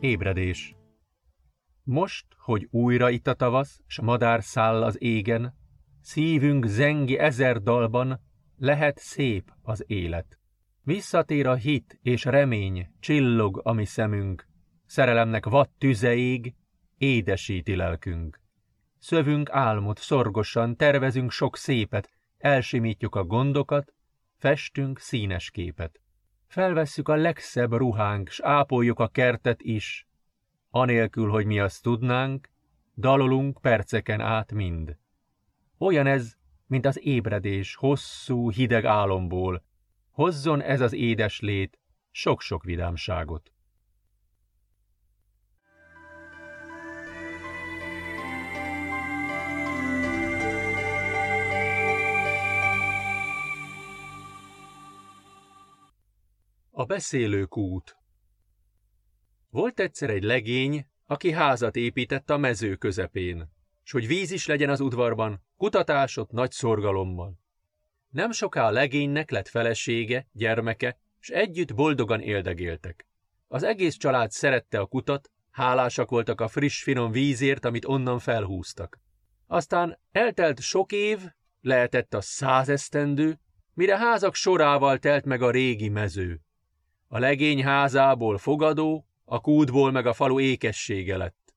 Ébredés Most, hogy újra itt a tavasz, s madár száll az égen, szívünk zengi ezer dalban, lehet szép az élet. Visszatér a hit és remény, csillog a mi szemünk, szerelemnek vad tüzeig, édesíti lelkünk. Szövünk álmot szorgosan, tervezünk sok szépet, elsimítjuk a gondokat, festünk színes képet. Felvesszük a legszebb ruhánk, s ápoljuk a kertet is. Anélkül, hogy mi azt tudnánk, dalolunk perceken át mind. Olyan ez, mint az ébredés hosszú, hideg álomból. Hozzon ez az édes lét sok-sok vidámságot. A beszélő kút Volt egyszer egy legény, aki házat épített a mező közepén, s hogy víz is legyen az udvarban, kutatásot nagy szorgalommal. Nem soká a legénynek lett felesége, gyermeke, s együtt boldogan éldegéltek. Az egész család szerette a kutat, hálásak voltak a friss, finom vízért, amit onnan felhúztak. Aztán eltelt sok év, lehetett a százesztendő, mire házak sorával telt meg a régi mező. A legény házából fogadó, a kútból meg a falu ékessége lett.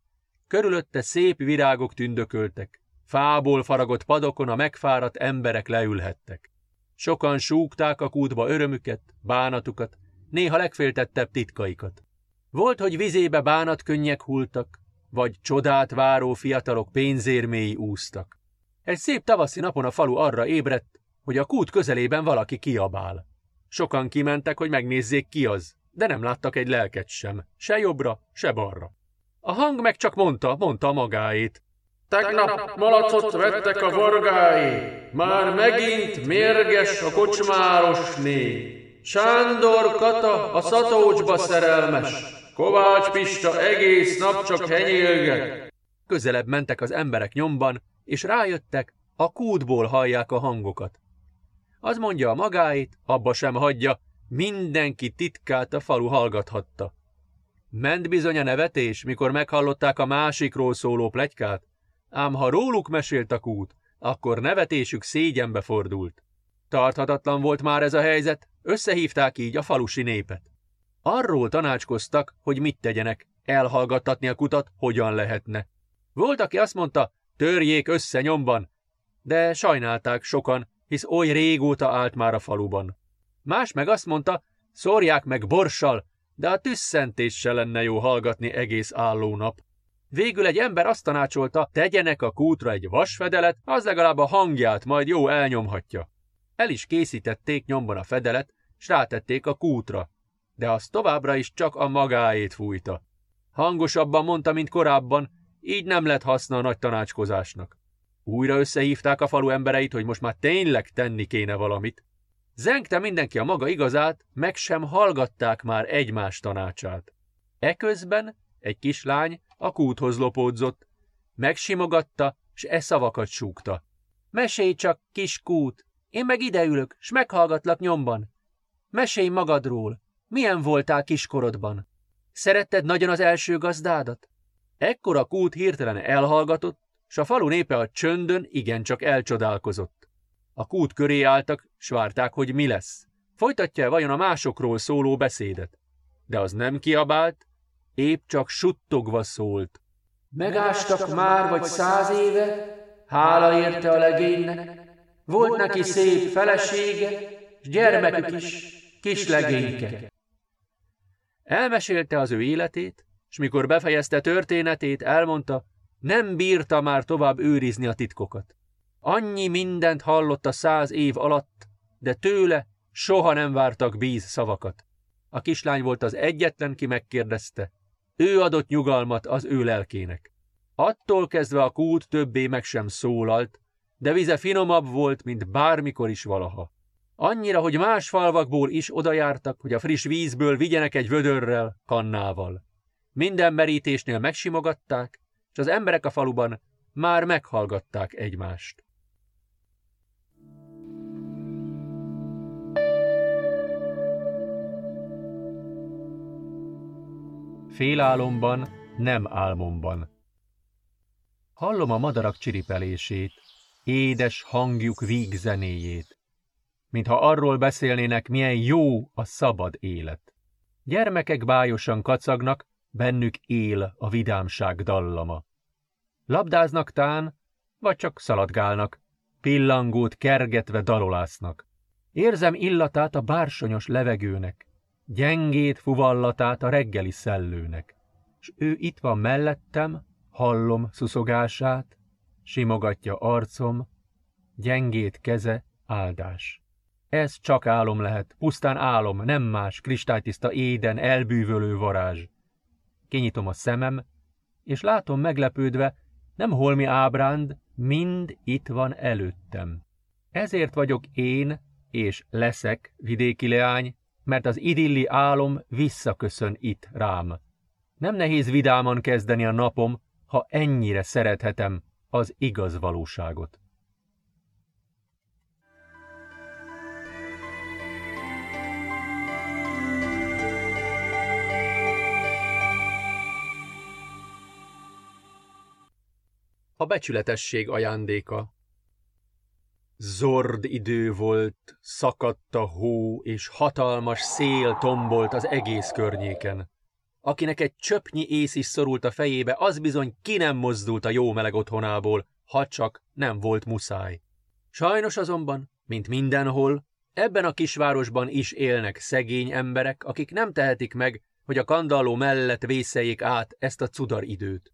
Körülötte szép virágok tündököltek, fából faragott padokon a megfáradt emberek leülhettek. Sokan súgták a kútba örömüket, bánatukat, néha legféltettebb titkaikat. Volt, hogy vizébe bánatkönnyek hultak, vagy csodát váró fiatalok pénzérméi úsztak. Egy szép tavaszi napon a falu arra ébredt, hogy a kút közelében valaki kiabál. Sokan kimentek, hogy megnézzék ki az, de nem láttak egy lelket sem, se jobbra, se balra. A hang meg csak mondta, mondta magáét. Tegnap malacot vettek a vargái, már megint mérges a kocsmárosné. Sándor Kata a szatócsba szerelmes, Kovács Pista egész nap csak henyélget. Közelebb mentek az emberek nyomban, és rájöttek, a kútból hallják a hangokat. Az mondja a magáit, abba sem hagyja, mindenki titkát a falu hallgathatta. Ment bizony a nevetés, mikor meghallották a másikról szóló plegykát, ám ha róluk mesélt a kút, akkor nevetésük szégyenbe fordult. Tarthatatlan volt már ez a helyzet, összehívták így a falusi népet. Arról tanácskoztak, hogy mit tegyenek, elhallgattatni a kutat hogyan lehetne. Volt, aki azt mondta, törjék össze nyomban, de sajnálták sokan, hisz oly régóta állt már a faluban. Más meg azt mondta, szórják meg borssal, de a tüsszentéssel lenne jó hallgatni egész álló nap. Végül egy ember azt tanácsolta, tegyenek a kútra egy vasfedelet, az legalább a hangját majd jó elnyomhatja. El is készítették nyomban a fedelet, s rátették a kútra, de az továbbra is csak a magáét fújta. Hangosabban mondta, mint korábban, így nem lett haszna a nagy tanácskozásnak. Újra összehívták a falu embereit, hogy most már tényleg tenni kéne valamit. Zengte mindenki a maga igazát, meg sem hallgatták már egymás tanácsát. Eközben egy kislány a kúthoz lopódzott, megsimogatta, s e szavakat súgta. Mesélj csak, kis kút, én meg ideülök, s meghallgatlak nyomban. Mesélj magadról, milyen voltál kiskorodban? Szeretted nagyon az első gazdádat? Ekkor a kút hirtelen elhallgatott, s a falu népe a csöndön igencsak elcsodálkozott. A kút köré álltak, s várták, hogy mi lesz. Folytatja-e vajon a másokról szóló beszédet? De az nem kiabált, épp csak suttogva szólt. Megástak már vagy száz éve, hála érte a legénynek, volt neki szép felesége, s gyermekük is, kis legényke. Elmesélte az ő életét, és mikor befejezte történetét, elmondta, nem bírta már tovább őrizni a titkokat. Annyi mindent hallott a száz év alatt, de tőle soha nem vártak bíz szavakat. A kislány volt az egyetlen, ki megkérdezte. Ő adott nyugalmat az ő lelkének. Attól kezdve a kút többé meg sem szólalt, de vize finomabb volt, mint bármikor is valaha. Annyira, hogy más falvakból is odajártak, hogy a friss vízből vigyenek egy vödörrel, kannával. Minden merítésnél megsimogatták, és az emberek a faluban már meghallgatták egymást. Félálomban, nem álmomban. Hallom a madarak csiripelését, édes hangjuk vígzenéjét, mintha arról beszélnének, milyen jó a szabad élet. Gyermekek bájosan kacagnak, bennük él a vidámság dallama. Labdáznak tán, vagy csak szaladgálnak, pillangót kergetve dalolásznak. Érzem illatát a bársonyos levegőnek, gyengét fuvallatát a reggeli szellőnek. S ő itt van mellettem, hallom szuszogását, simogatja arcom, gyengét keze áldás. Ez csak álom lehet, pusztán álom, nem más, kristálytiszta éden, elbűvölő varázs. Kinyitom a szemem, és látom meglepődve, nem holmi ábránd, mind itt van előttem. Ezért vagyok én, és leszek, vidéki leány, mert az idilli álom visszaköszön itt rám. Nem nehéz vidáman kezdeni a napom, ha ennyire szerethetem az igaz valóságot. A becsületesség ajándéka Zord idő volt, szakadt a hó, és hatalmas szél tombolt az egész környéken. Akinek egy csöpnyi ész is szorult a fejébe, az bizony ki nem mozdult a jó meleg otthonából, ha csak nem volt muszáj. Sajnos azonban, mint mindenhol, ebben a kisvárosban is élnek szegény emberek, akik nem tehetik meg, hogy a kandalló mellett vészeljék át ezt a cudar időt.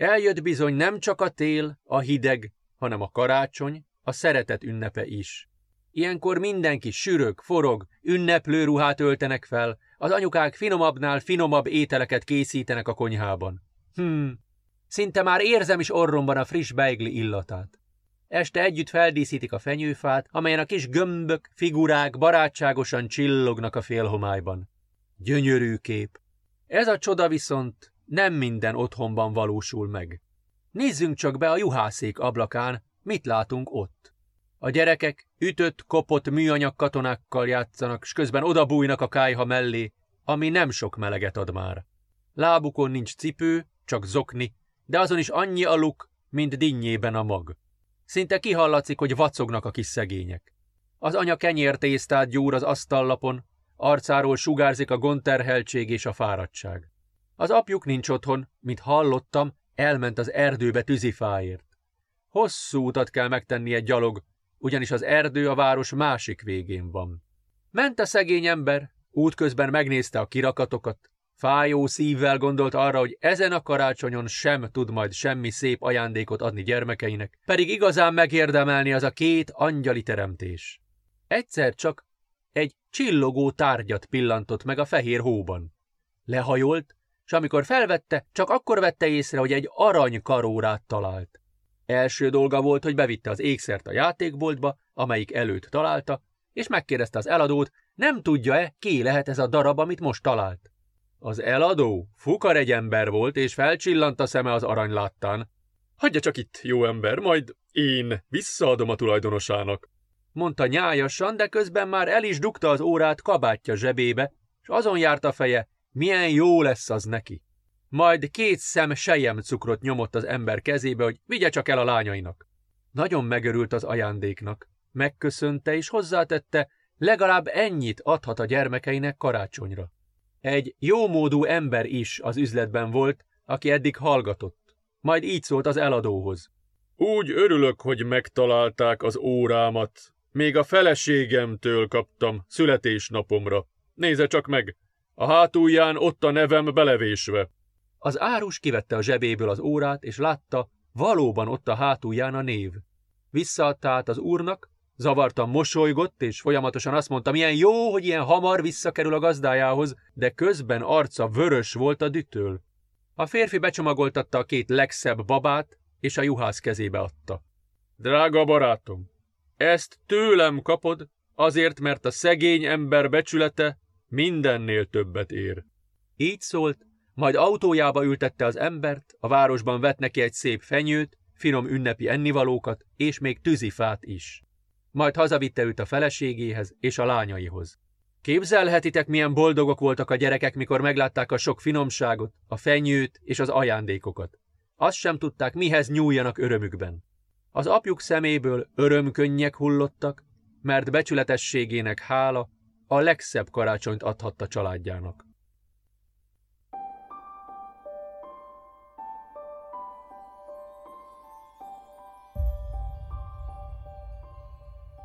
Eljött bizony nem csak a tél, a hideg, hanem a karácsony, a szeretet ünnepe is. Ilyenkor mindenki sürög, forog, ünneplő ruhát öltenek fel, az anyukák finomabbnál finomabb ételeket készítenek a konyhában. Hmm, szinte már érzem is orromban a friss beigli illatát. Este együtt feldíszítik a fenyőfát, amelyen a kis gömbök, figurák barátságosan csillognak a félhomályban. Gyönyörű kép. Ez a csoda viszont nem minden otthonban valósul meg. Nézzünk csak be a juhászék ablakán, mit látunk ott. A gyerekek ütött, kopott műanyag katonákkal játszanak, s közben odabújnak a kájha mellé, ami nem sok meleget ad már. Lábukon nincs cipő, csak zokni, de azon is annyi a mint dinnyében a mag. Szinte kihallatszik, hogy vacognak a kis szegények. Az anya kenyértésztát gyúr az asztallapon, arcáról sugárzik a gondterheltség és a fáradtság. Az apjuk nincs otthon, mint hallottam, elment az erdőbe tűzifáért. Hosszú utat kell megtenni egy gyalog, ugyanis az erdő a város másik végén van. Ment a szegény ember, útközben megnézte a kirakatokat, fájó szívvel gondolt arra, hogy ezen a karácsonyon sem tud majd semmi szép ajándékot adni gyermekeinek, pedig igazán megérdemelni az a két angyali teremtés. Egyszer csak egy csillogó tárgyat pillantott meg a fehér hóban. Lehajolt, és amikor felvette, csak akkor vette észre, hogy egy arany karórát talált. Első dolga volt, hogy bevitte az ékszert a játékboltba, amelyik előtt találta, és megkérdezte az eladót, nem tudja-e, ki lehet ez a darab, amit most talált. Az eladó fukar egy ember volt, és felcsillant a szeme az arany láttán. Hagyja csak itt, jó ember, majd én visszaadom a tulajdonosának. Mondta nyájasan, de közben már el is dugta az órát kabátja zsebébe, és azon járt a feje, milyen jó lesz az neki. Majd két szem sejem cukrot nyomott az ember kezébe, hogy vigye csak el a lányainak. Nagyon megörült az ajándéknak. Megköszönte és hozzátette, legalább ennyit adhat a gyermekeinek karácsonyra. Egy jómódú ember is az üzletben volt, aki eddig hallgatott. Majd így szólt az eladóhoz. Úgy örülök, hogy megtalálták az órámat. Még a feleségemtől kaptam születésnapomra. Nézze csak meg, a hátulján ott a nevem belevésve. Az árus kivette a zsebéből az órát, és látta, valóban ott a hátulján a név. Visszaadta át az úrnak, zavartan mosolygott, és folyamatosan azt mondta, milyen jó, hogy ilyen hamar visszakerül a gazdájához, de közben arca vörös volt a dütől. A férfi becsomagoltatta a két legszebb babát, és a juhász kezébe adta. Drága barátom, ezt tőlem kapod, azért, mert a szegény ember becsülete mindennél többet ér. Így szólt, majd autójába ültette az embert, a városban vett neki egy szép fenyőt, finom ünnepi ennivalókat, és még tűzifát is. Majd hazavitte őt a feleségéhez és a lányaihoz. Képzelhetitek, milyen boldogok voltak a gyerekek, mikor meglátták a sok finomságot, a fenyőt és az ajándékokat. Azt sem tudták, mihez nyúljanak örömükben. Az apjuk szeméből örömkönnyek hullottak, mert becsületességének hála a legszebb karácsonyt adhatta családjának.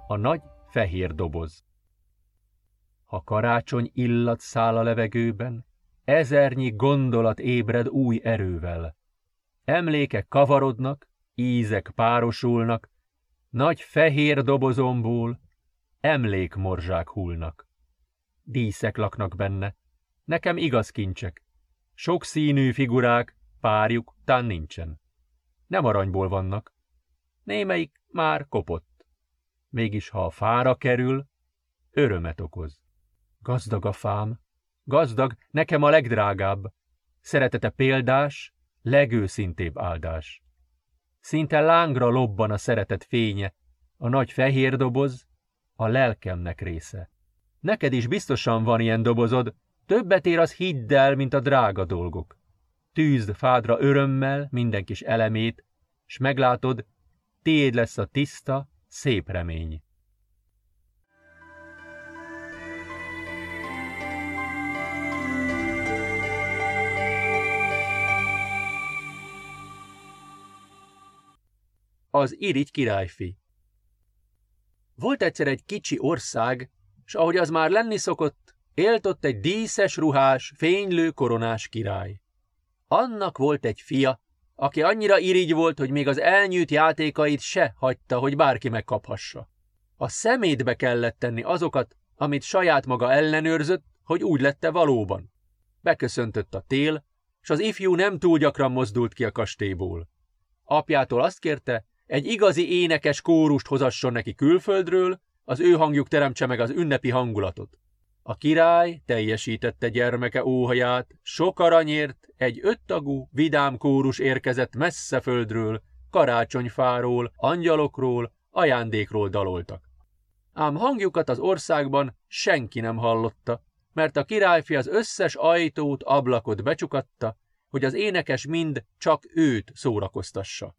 A nagy fehér doboz Ha karácsony illat száll a levegőben, ezernyi gondolat ébred új erővel. Emlékek kavarodnak, ízek párosulnak, nagy fehér dobozomból emlékmorzsák hullnak. Díszek laknak benne, nekem igaz kincsek, sok színű figurák, párjuk tán nincsen. Nem aranyból vannak, némelyik már kopott. Mégis, ha a fára kerül, örömet okoz. Gazdag a fám, gazdag, nekem a legdrágább, szeretete példás, legőszintébb áldás. Szinte lángra lobban a szeretet fénye, a nagy fehér doboz a lelkemnek része. Neked is biztosan van ilyen dobozod, többet ér az hidd el, mint a drága dolgok. Tűzd fádra örömmel minden kis elemét, s meglátod, tiéd lesz a tiszta, szép remény. Az irigy királyfi Volt egyszer egy kicsi ország, s ahogy az már lenni szokott, élt ott egy díszes ruhás, fénylő koronás király. Annak volt egy fia, aki annyira irigy volt, hogy még az elnyűjt játékait se hagyta, hogy bárki megkaphassa. A szemétbe kellett tenni azokat, amit saját maga ellenőrzött, hogy úgy lette valóban. Beköszöntött a tél, s az ifjú nem túl gyakran mozdult ki a kastélyból. Apjától azt kérte, egy igazi énekes kórust hozasson neki külföldről, az ő hangjuk teremtse meg az ünnepi hangulatot. A király teljesítette gyermeke óhaját, sok aranyért egy öttagú, vidám kórus érkezett messze földről, karácsonyfáról, angyalokról, ajándékról daloltak. Ám hangjukat az országban senki nem hallotta, mert a királyfi az összes ajtót, ablakot becsukatta, hogy az énekes mind csak őt szórakoztassa.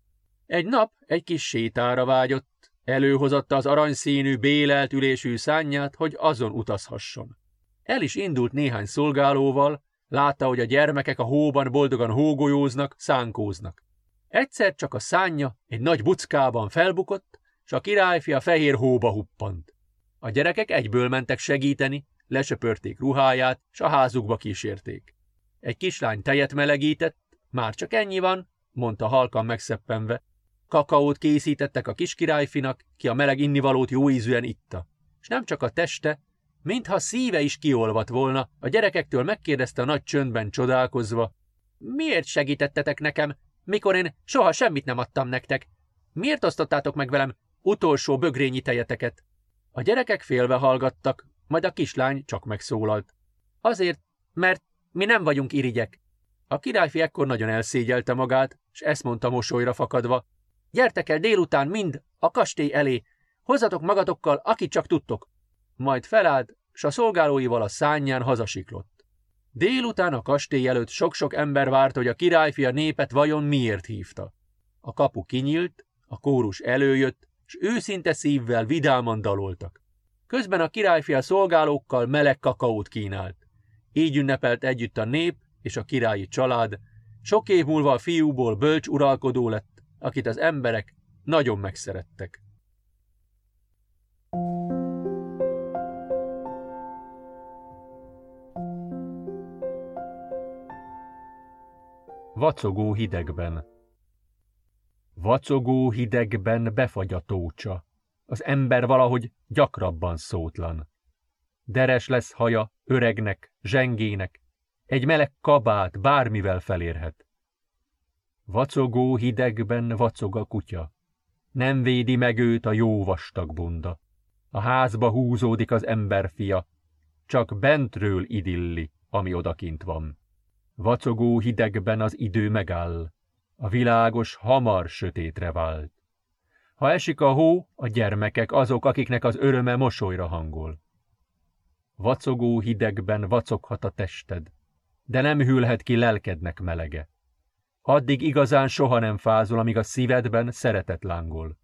Egy nap egy kis sétára vágyott, előhozatta az aranyszínű, bélelt ülésű szányját, hogy azon utazhasson. El is indult néhány szolgálóval, látta, hogy a gyermekek a hóban boldogan hógolyóznak, szánkóznak. Egyszer csak a szánja egy nagy buckában felbukott, s a királyfi a fehér hóba huppant. A gyerekek egyből mentek segíteni, lesöpörték ruháját, s a házukba kísérték. Egy kislány tejet melegített, már csak ennyi van, mondta halkan megszeppenve, Kakaót készítettek a kiskirályfinak, ki a meleg innivalót jó ízűen itta. És nem csak a teste, mintha szíve is kiolvat volna, a gyerekektől megkérdezte a nagy csöndben csodálkozva. Miért segítettetek nekem, mikor én soha semmit nem adtam nektek? Miért osztottátok meg velem utolsó bögrényi tejeteket? A gyerekek félve hallgattak, majd a kislány csak megszólalt. Azért, mert mi nem vagyunk irigyek. A királyfi ekkor nagyon elszégyelte magát, és ezt mondta mosolyra fakadva. Gyertek el délután mind a kastély elé, hozzatok magatokkal, akit csak tudtok. Majd felállt, s a szolgálóival a szányján hazasiklott. Délután a kastély előtt sok-sok ember várt, hogy a királyfi a népet vajon miért hívta. A kapu kinyílt, a kórus előjött, s őszinte szívvel vidáman daloltak. Közben a királyfi a szolgálókkal meleg kakaót kínált. Így ünnepelt együtt a nép és a királyi család, sok év múlva a fiúból bölcs uralkodó lett, akit az emberek nagyon megszerettek. Vacogó hidegben Vacogó hidegben befagy a tócsa. Az ember valahogy gyakrabban szótlan. Deres lesz haja öregnek, zsengének, egy meleg kabát bármivel felérhet. Vacogó hidegben vacog a kutya. Nem védi meg őt a jó vastag bunda. A házba húzódik az emberfia, csak bentről idilli, ami odakint van. Vacogó hidegben az idő megáll, a világos hamar sötétre vált. Ha esik a hó, a gyermekek azok, akiknek az öröme mosolyra hangol. Vacogó hidegben vacoghat a tested, de nem hűlhet ki lelkednek melege. Addig igazán soha nem fázol, amíg a szívedben szeretet lángol.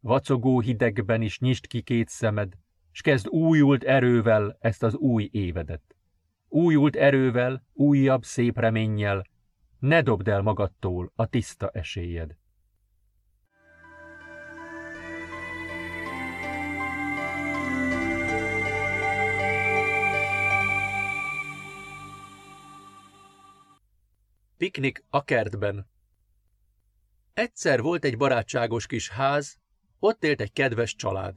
Vacogó hidegben is nyisd ki két szemed, s kezd újult erővel ezt az új évedet. Újult erővel, újabb szép reménnyel, ne dobd el magadtól a tiszta esélyed. Piknik a kertben Egyszer volt egy barátságos kis ház, ott élt egy kedves család.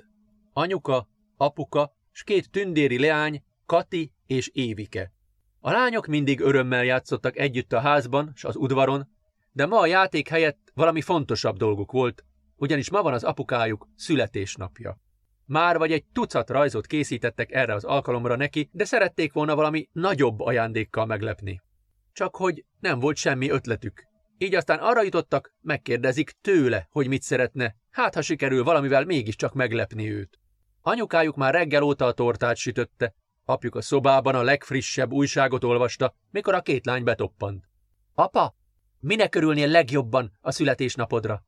Anyuka, apuka, s két tündéri leány, Kati és Évike. A lányok mindig örömmel játszottak együtt a házban s az udvaron, de ma a játék helyett valami fontosabb dolguk volt, ugyanis ma van az apukájuk születésnapja. Már vagy egy tucat rajzot készítettek erre az alkalomra neki, de szerették volna valami nagyobb ajándékkal meglepni. Csak hogy nem volt semmi ötletük. Így aztán arra jutottak, megkérdezik tőle, hogy mit szeretne, hát ha sikerül valamivel mégiscsak meglepni őt. Anyukájuk már reggel óta a tortát sütötte, apjuk a szobában a legfrissebb újságot olvasta, mikor a két lány betoppant. Apa, minek örülnél legjobban a születésnapodra?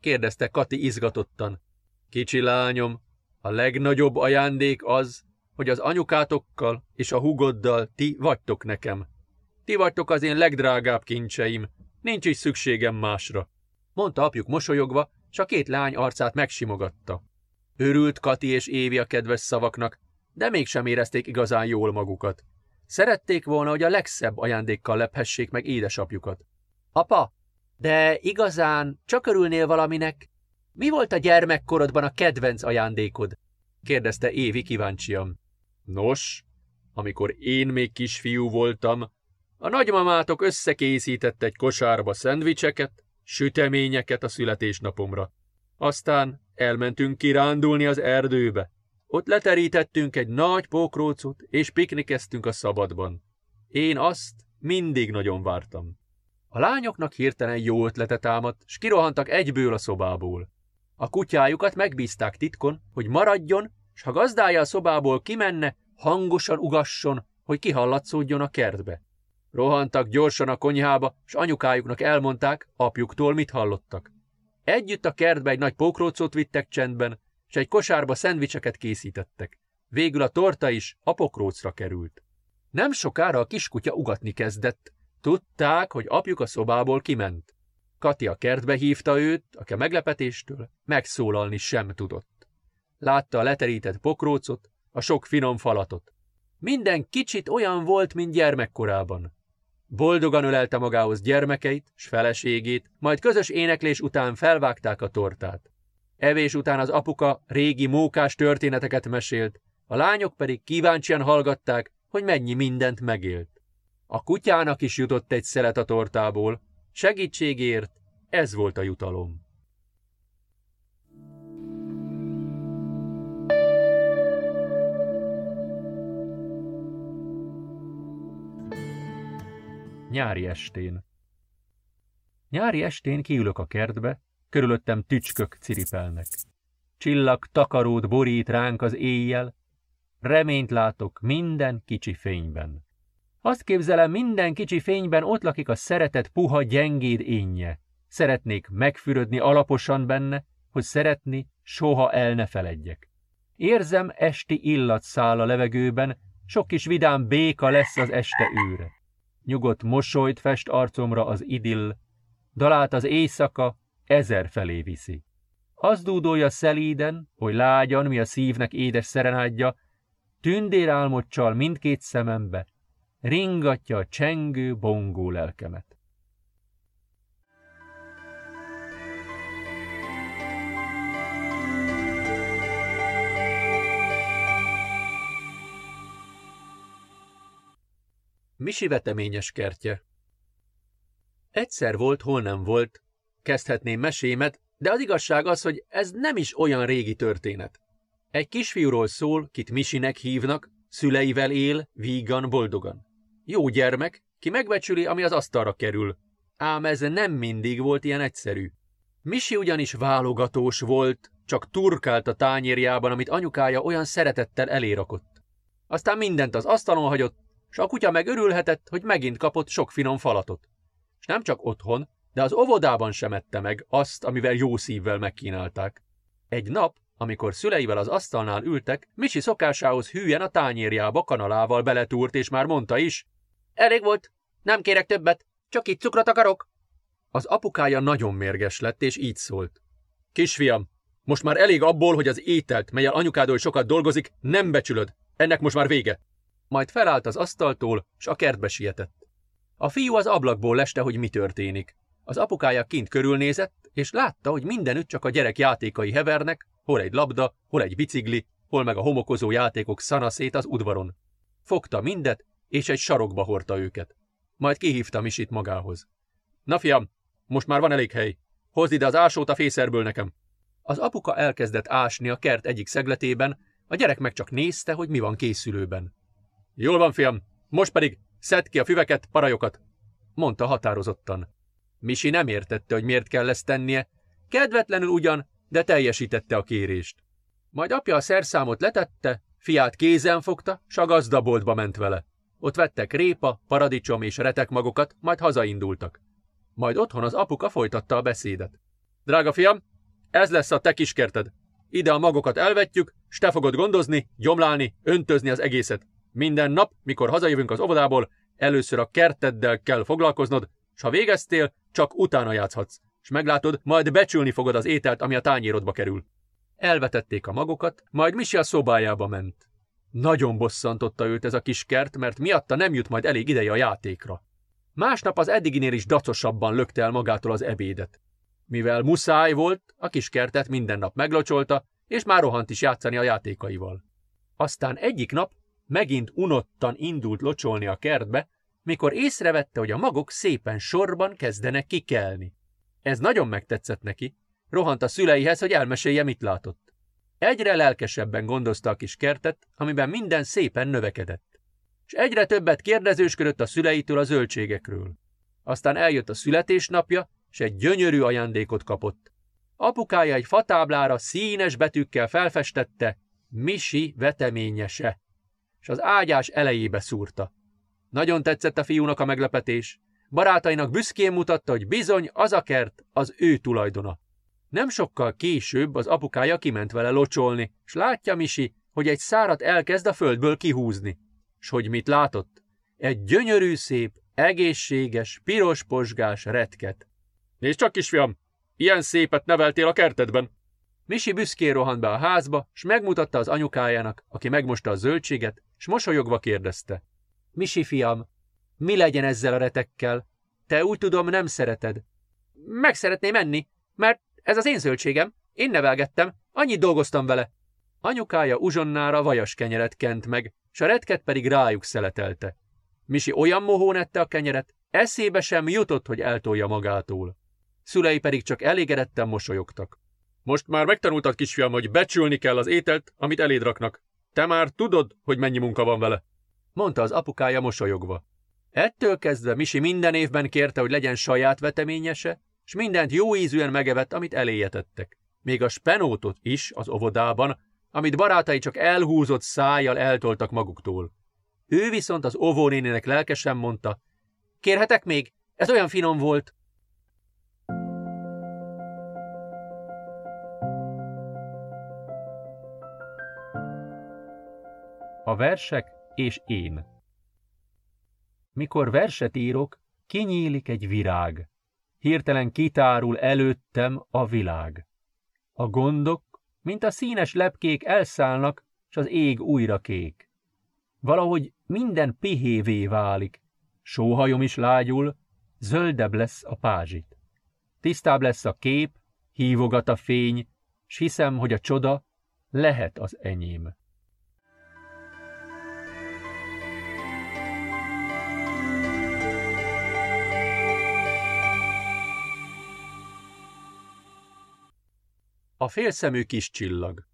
kérdezte Kati izgatottan. Kicsi lányom, a legnagyobb ajándék az, hogy az anyukátokkal és a hugoddal ti vagytok nekem. Ti vagytok az én legdrágább kincseim, nincs is szükségem másra, mondta apjuk mosolyogva, s a két lány arcát megsimogatta. Örült Kati és Évi a kedves szavaknak, de mégsem érezték igazán jól magukat. Szerették volna, hogy a legszebb ajándékkal lephessék meg édesapjukat. Apa, de igazán csak örülnél valaminek? Mi volt a gyermekkorodban a kedvenc ajándékod? kérdezte Évi kíváncsian. Nos, amikor én még kisfiú voltam, a nagymamátok összekészített egy kosárba szendvicseket, süteményeket a születésnapomra. Aztán elmentünk kirándulni az erdőbe. Ott leterítettünk egy nagy pókrócot, és piknikeztünk a szabadban. Én azt mindig nagyon vártam. A lányoknak hirtelen jó ötlete támadt, s kirohantak egyből a szobából. A kutyájukat megbízták titkon, hogy maradjon, s ha gazdája a szobából kimenne, hangosan ugasson, hogy kihallatszódjon a kertbe. Rohantak gyorsan a konyhába, s anyukájuknak elmondták, apjuktól mit hallottak. Együtt a kertbe egy nagy pókrócot vittek csendben, s egy kosárba szendvicseket készítettek. Végül a torta is a pokrócra került. Nem sokára a kiskutya ugatni kezdett. Tudták, hogy apjuk a szobából kiment. Kati a kertbe hívta őt, aki a meglepetéstől megszólalni sem tudott. Látta a leterített pokrócot, a sok finom falatot. Minden kicsit olyan volt, mint gyermekkorában. Boldogan ölelte magához gyermekeit s feleségét, majd közös éneklés után felvágták a tortát. Evés után az apuka régi mókás történeteket mesélt, a lányok pedig kíváncsian hallgatták, hogy mennyi mindent megélt. A kutyának is jutott egy szelet a tortából, segítségért ez volt a jutalom. Nyári estén Nyári estén kiülök a kertbe, körülöttem tücskök ciripelnek. Csillag takarót borít ránk az éjjel, reményt látok minden kicsi fényben. Azt képzelem, minden kicsi fényben ott lakik a szeretet puha gyengéd énje. Szeretnék megfürödni alaposan benne, hogy szeretni soha el ne feledjek. Érzem esti illat száll a levegőben, sok kis vidám béka lesz az este őre. Nyugodt mosolyt fest arcomra az idill, dalát az éjszaka ezer felé viszi. Az dúdolja szelíden, hogy lágyan, mi a szívnek édes szerenádja, tündérálmot csal mindkét szemembe, ringatja a csengő, bongó lelkemet. Misi veteményes kertje Egyszer volt, hol nem volt, kezdhetném mesémet, de az igazság az, hogy ez nem is olyan régi történet. Egy kisfiúról szól, kit Misinek hívnak, szüleivel él, vígan, boldogan. Jó gyermek, ki megbecsüli, ami az asztalra kerül. Ám ez nem mindig volt ilyen egyszerű. Misi ugyanis válogatós volt, csak turkált a tányérjában, amit anyukája olyan szeretettel elérakott. Aztán mindent az asztalon hagyott, s a kutya meg örülhetett, hogy megint kapott sok finom falatot. És nem csak otthon, de az óvodában sem ette meg azt, amivel jó szívvel megkínálták. Egy nap, amikor szüleivel az asztalnál ültek, Misi szokásához hülyen a tányérjába kanalával beletúrt, és már mondta is, Elég volt, nem kérek többet, csak itt cukrot akarok. Az apukája nagyon mérges lett, és így szólt. Kisfiam, most már elég abból, hogy az ételt, melyel anyukádól sokat dolgozik, nem becsülöd. Ennek most már vége. Majd felállt az asztaltól, s a kertbe sietett. A fiú az ablakból leste, hogy mi történik. Az apukája kint körülnézett, és látta, hogy mindenütt csak a gyerek játékai hevernek, hol egy labda, hol egy bicikli, hol meg a homokozó játékok szanaszét az udvaron. Fogta mindet, és egy sarokba hordta őket. Majd kihívta Misit magához. Na fiam, most már van elég hely. Hozd ide az ásót a fészerből nekem. Az apuka elkezdett ásni a kert egyik szegletében, a gyerek meg csak nézte, hogy mi van készülőben. Jól van, fiam, most pedig szedd ki a füveket, parajokat, mondta határozottan. Misi nem értette, hogy miért kell ezt tennie, kedvetlenül ugyan, de teljesítette a kérést. Majd apja a szerszámot letette, fiát kézen fogta, s a gazdaboltba ment vele. Ott vettek répa, paradicsom és retekmagokat, majd hazaindultak. Majd otthon az apuka folytatta a beszédet. Drága fiam, ez lesz a te kiskerted. Ide a magokat elvetjük, s te fogod gondozni, gyomlálni, öntözni az egészet. Minden nap, mikor hazajövünk az óvodából, először a kerteddel kell foglalkoznod, s ha végeztél, csak utána játszhatsz. És meglátod, majd becsülni fogod az ételt, ami a tányérodba kerül. Elvetették a magokat, majd a szobájába ment. Nagyon bosszantotta őt ez a kis kert, mert miatta nem jut majd elég ideje a játékra. Másnap az eddiginél is dacosabban lökte el magától az ebédet. Mivel muszáj volt, a kis kertet minden nap meglocsolta, és már rohant is játszani a játékaival. Aztán egyik nap megint unottan indult locsolni a kertbe, mikor észrevette, hogy a magok szépen sorban kezdenek kikelni. Ez nagyon megtetszett neki. Rohant a szüleihez, hogy elmesélje, mit látott. Egyre lelkesebben gondozta a kis kertet, amiben minden szépen növekedett. És egyre többet kérdezősködött a szüleitől a zöldségekről. Aztán eljött a születésnapja, és egy gyönyörű ajándékot kapott. Apukája egy fatáblára színes betűkkel felfestette Misi veteményese, és az ágyás elejébe szúrta. Nagyon tetszett a fiúnak a meglepetés. Barátainak büszkén mutatta, hogy bizony az a kert az ő tulajdona. Nem sokkal később az apukája kiment vele locsolni, s látja Misi, hogy egy szárat elkezd a földből kihúzni. S hogy mit látott? Egy gyönyörű szép, egészséges, piros posgás retket. Nézd csak, kisfiam, ilyen szépet neveltél a kertedben. Misi büszkén rohant be a házba, s megmutatta az anyukájának, aki megmosta a zöldséget, s mosolyogva kérdezte. Misi fiam, mi legyen ezzel a retekkel? Te úgy tudom, nem szereted. Meg szeretném enni, mert ez az én zöldségem. Én nevelgettem, annyit dolgoztam vele. Anyukája uzsonnára vajas kenyeret kent meg, s a retket pedig rájuk szeletelte. Misi olyan mohón ette a kenyeret, eszébe sem jutott, hogy eltolja magától. Szülei pedig csak elégedetten mosolyogtak. Most már megtanultad, kisfiam, hogy becsülni kell az ételt, amit eléd raknak. Te már tudod, hogy mennyi munka van vele mondta az apukája mosolyogva. Ettől kezdve Misi minden évben kérte, hogy legyen saját veteményese, s mindent jó ízűen megevett, amit eléjetettek. Még a spenótot is az óvodában, amit barátai csak elhúzott szájjal eltoltak maguktól. Ő viszont az óvónénének lelkesen mondta, kérhetek még? Ez olyan finom volt. A versek és én. Mikor verset írok, kinyílik egy virág. Hirtelen kitárul előttem a világ. A gondok, mint a színes lepkék elszállnak, s az ég újra kék. Valahogy minden pihévé válik, sóhajom is lágyul, zöldebb lesz a pázsit. Tisztább lesz a kép, hívogat a fény, s hiszem, hogy a csoda lehet az enyém. A félszemű kis csillag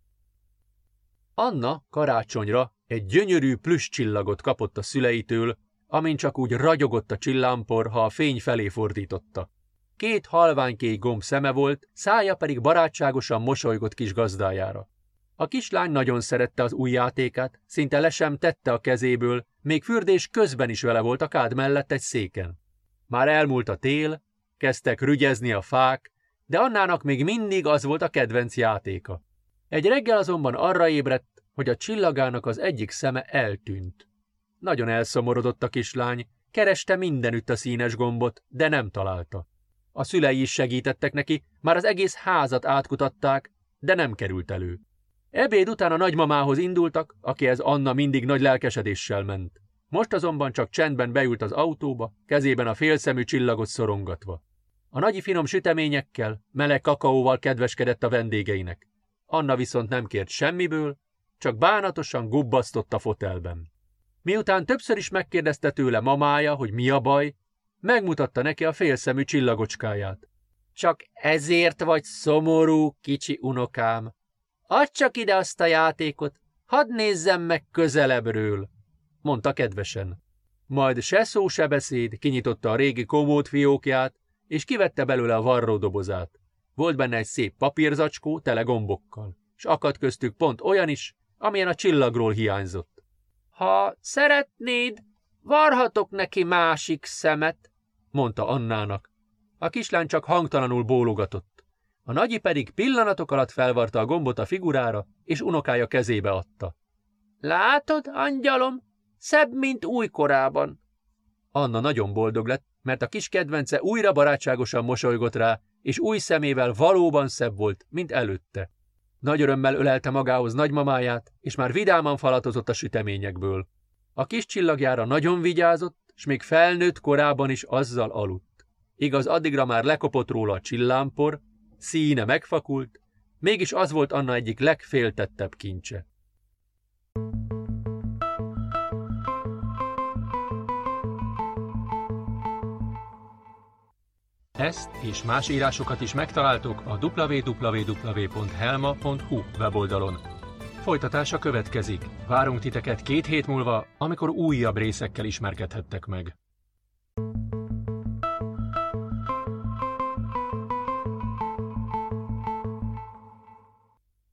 Anna karácsonyra egy gyönyörű plüss csillagot kapott a szüleitől, amin csak úgy ragyogott a csillámpor, ha a fény felé fordította. Két halványkék gomb szeme volt, szája pedig barátságosan mosolygott kis gazdájára. A kislány nagyon szerette az új játékát, szinte le sem tette a kezéből, még fürdés közben is vele volt a kád mellett egy széken. Már elmúlt a tél, kezdtek rügyezni a fák, de Annának még mindig az volt a kedvenc játéka. Egy reggel azonban arra ébredt, hogy a csillagának az egyik szeme eltűnt. Nagyon elszomorodott a kislány, kereste mindenütt a színes gombot, de nem találta. A szülei is segítettek neki, már az egész házat átkutatták, de nem került elő. Ebéd után a nagymamához indultak, akihez Anna mindig nagy lelkesedéssel ment. Most azonban csak csendben beült az autóba, kezében a félszemű csillagot szorongatva. A nagyi finom süteményekkel, meleg kakaóval kedveskedett a vendégeinek. Anna viszont nem kért semmiből, csak bánatosan gubbasztott a fotelben. Miután többször is megkérdezte tőle mamája, hogy mi a baj, megmutatta neki a félszemű csillagocskáját. Csak ezért vagy szomorú, kicsi unokám. Add csak ide azt a játékot, hadd nézzem meg közelebbről, mondta kedvesen. Majd se szó, se beszéd, kinyitotta a régi komód fiókját, és kivette belőle a varró dobozát. Volt benne egy szép papírzacskó, tele gombokkal, és akadt köztük pont olyan is, amilyen a csillagról hiányzott. Ha szeretnéd, varhatok neki másik szemet, mondta Annának. A kislány csak hangtalanul bólogatott. A nagyi pedig pillanatok alatt felvarta a gombot a figurára, és unokája kezébe adta. Látod, angyalom, szebb, mint újkorában. Anna nagyon boldog lett, mert a kis kedvence újra barátságosan mosolygott rá, és új szemével valóban szebb volt, mint előtte. Nagy örömmel ölelte magához nagymamáját, és már vidáman falatozott a süteményekből. A kis csillagjára nagyon vigyázott, és még felnőtt korában is azzal aludt. Igaz, addigra már lekopott róla a csillámpor, színe megfakult, mégis az volt Anna egyik legféltettebb kincse. Ezt és más írásokat is megtaláltok a www.helma.hu weboldalon. Folytatása következik. Várunk titeket két hét múlva, amikor újabb részekkel ismerkedhettek meg.